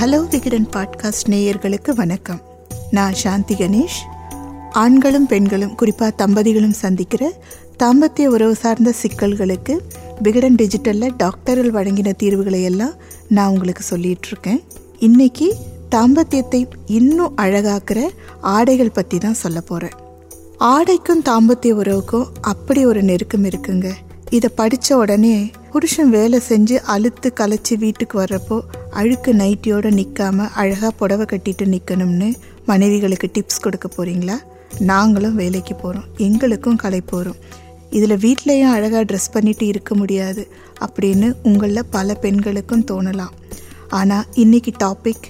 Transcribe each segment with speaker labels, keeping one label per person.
Speaker 1: Hello Vikatan podcast நேயர்களுக்கு வணக்கம். நான் சாந்தி கணேஷ். ஆண்களும் பெண்களும் குறிப்பாக தம்பதிகளும் சந்திக்கிற தாம்பத்திய உறவு சார்ந்த சிக்கல்களுக்கு விகடன் டிஜிட்டலில் டாக்டர்கள் வழங்கின தீர்வுகளை எல்லாம் நான் உங்களுக்கு சொல்லிட்டு இருக்கேன் இன்னைக்கு தாம்பத்தியத்தை இன்னும் அழகாக்குற ஆடைகள் பற்றி தான் சொல்ல போகிறேன் ஆடைக்கும் தாம்பத்திய உறவுக்கும் அப்படி ஒரு நெருக்கம் இருக்குங்க. இதை படித்த உடனே புருஷன் வேலை செஞ்சு அழுத்து கலைச்சி வீட்டுக்கு வர்றப்போ அழுக்கு நைட்டியோட நிற்காம அழகாக புடவை கட்டிட்டு நிற்கணும்னு மனைவிகளுக்கு டிப்ஸ் கொடுக்க போகிறீங்களா நாங்களும் வேலைக்கு போகிறோம் எங்களுக்கும் கலை போகிறோம் இதில் வீட்லேயும் அழகாக ட்ரெஸ் பண்ணிட்டு இருக்க முடியாது அப்படின்னு உங்களில் பல பெண்களுக்கும் தோணலாம். ஆனால் இன்றைக்கி டாபிக்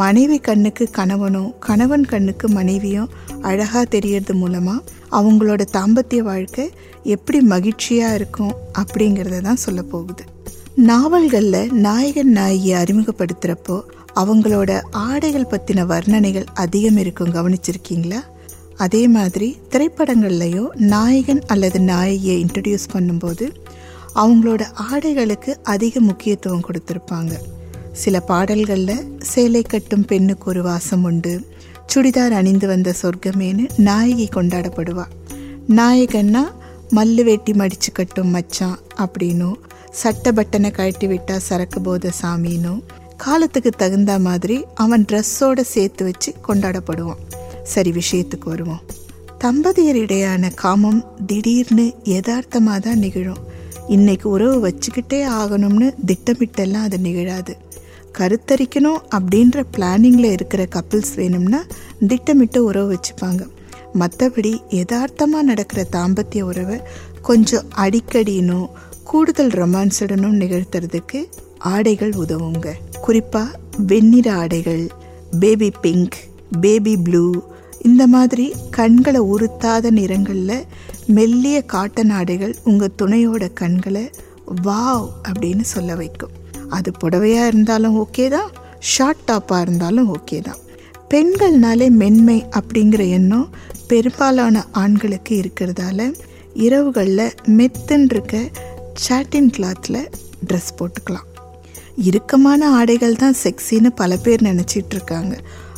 Speaker 1: மனைவி கண்ணுக்கு கணவனும் கணவன் கண்ணுக்கு மனைவியும் அழகாக தெரியறது மூலமாக அவங்களோட தாம்பத்திய வாழ்க்கை எப்படி மகிழ்ச்சியாக இருக்கும் அப்படிங்கிறத தான் சொல்ல போகுது. நாவல்களில் நாயகன் நாயகியை அறிமுகப்படுத்துகிறப்போ அவங்களோட ஆடைகள் பற்றின வர்ணனைகள் அதிகம் இருக்கும் கவனிச்சிருக்கீங்களா? அதே மாதிரி திரைப்படங்கள்லையும் நாயகன் அல்லது நாயகியை இன்ட்ரடியூஸ் பண்ணும்போது அவங்களோட ஆடைகளுக்கு அதிக முக்கியத்துவம் கொடுத்துருப்பாங்க. சில பாடல்களில் சேலை கட்டும் பெண்ணுக்கு ஒரு வாசம் உண்டு. சுடிதார் அணிந்து வந்த சொர்க்கமேனு நாயகி கொண்டாடப்படுவா. நாயகன்னா மல்லு வெட்டி மடிச்சு கட்டும் மச்சான் அப்படின்னும் சட்ட பட்டனை கழட்டி விட்டா சரக்கு போத சாமின்னும் காலத்துக்கு தகுந்த மாதிரி அவன் ட்ரெஸ்ஸோடு சேர்த்து வச்சு கொண்டாடப்படுவான். சரி விஷயத்துக்கு வருவோம். தம்பதியரிடையான காமம் திடீர்னு யதார்த்தமாக தான் நிகழும். இன்னைக்கு உறவு வச்சுக்கிட்டே ஆகணும்னு திட்டமிட்டெல்லாம் அது நிகழாது. கருத்தரிக்கணும் அப்படின்ற பிளானிங்கில் இருக்கிற கப்பிள்ஸ் வேணும்னா திட்டமிட்டு உறவு வச்சுப்பாங்க. மற்றபடி யதார்த்தமாக நடக்கிற தாம்பத்திய உறவை கொஞ்சம் அடிக்கடினும் கூடுதல் ரொமான்ஸுடனும் நிகழ்த்துறதுக்கு ஆடைகள் உதவுங்க. குறிப்பாக வெண்ணிற ஆடைகள் பேபி பிங்க் பேபி ப்ளூ இந்த மாதிரி கண்களை உறுத்தாத நிறங்களில் மெல்லிய காட்டன் ஆடைகள் உங்கள் துணையோட கண்களை வாவ் அப்படின்னு சொல்ல வைக்கும். அது புடவையாக இருந்தாலும் ஓகே தான் ஷார்ட் டாப்பாக இருந்தாலும் ஓகே தான். பெண்கள்னாலே மென்மை அப்படிங்கிற எண்ணம் பெரும்பாலான ஆண்களுக்கு இருக்கிறதால இரவுகளில் மெத்துன்னு இருக்க சாட்டின் கிளாத்தில் ட்ரெஸ் போட்டுக்கலாம். இறுக்கமான ஆடைகள் தான் செக்ஸின்னு பல பேர் நினச்சிட்ருக்காங்க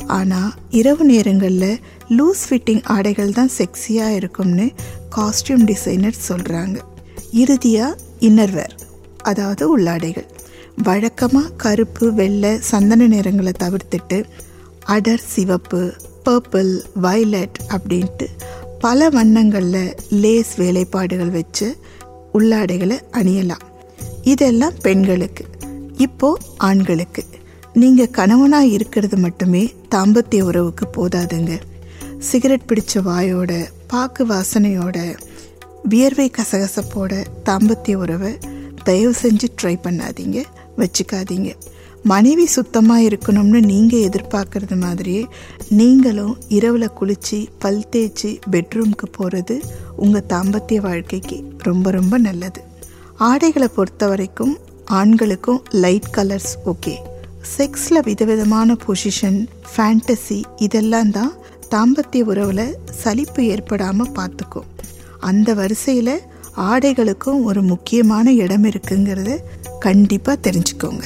Speaker 1: ஆனால் இரவு நேரங்களில் லூஸ் ஃபிட்டிங் ஆடைகள் தான் செக்ஸியாக இருக்கும்னு காஸ்டியூம் டிசைனர் சொல்கிறாங்க இறுதியாக இன்னர்வேர் அதாவது உள்ளாடைகள். வழக்கமாக கருப்பு வெள்ளை சந்தன நிறங்களை தவிர்த்துட்டு அடர் சிவப்பு பர்பிள் வயலட் அப்படின்ட்டு பல வண்ணங்களில் லேஸ் வேலைப்பாடுகள் வச்சு உள்ளாடைகளை அணியலாம். இதெல்லாம் பெண்களுக்கு இப்போது ஆண்களுக்கு. நீங்கள் கணவனாக இருக்கிறது மட்டுமே தாம்பத்திய உறவுக்கு போதாதுங்க. சிகரெட் பிடிச்ச வாயோட பாக்கு வாசனையோட வியர்வை கசகசப்போட தாம்பத்திய உறவை தயவு செஞ்சு ட்ரை பண்ணாதீங்க வச்சுக்காதீங்க. மனைவி சுத்தமாக இருக்கணும்னு நீங்கள் எதிர்பார்க்குறது மாதிரியே நீங்களும் இரவில் குளித்து பல் தேய்ச்சி பெட்ரூம்க்கு போகிறது உங்கள் தாம்பத்திய வாழ்க்கைக்கு ரொம்ப ரொம்ப நல்லது. ஆடைகளை பொறுத்த வரைக்கும் ஆண்களுக்கும் லைட் கலர்ஸ் ஓகே செக்ஸில் விதவிதமான பொசிஷன் ஃபேண்டசி இதெல்லாம் தான் தாம்பத்திய உறவில் சலிப்பு ஏற்படாமல் பார்த்துக்கும். அந்த வரிசையில் ஆடைகளுக்கும் ஒரு முக்கியமான இடம் இருக்குங்கிறத கண்டிப்பாக தெரிஞ்சுக்கோங்க.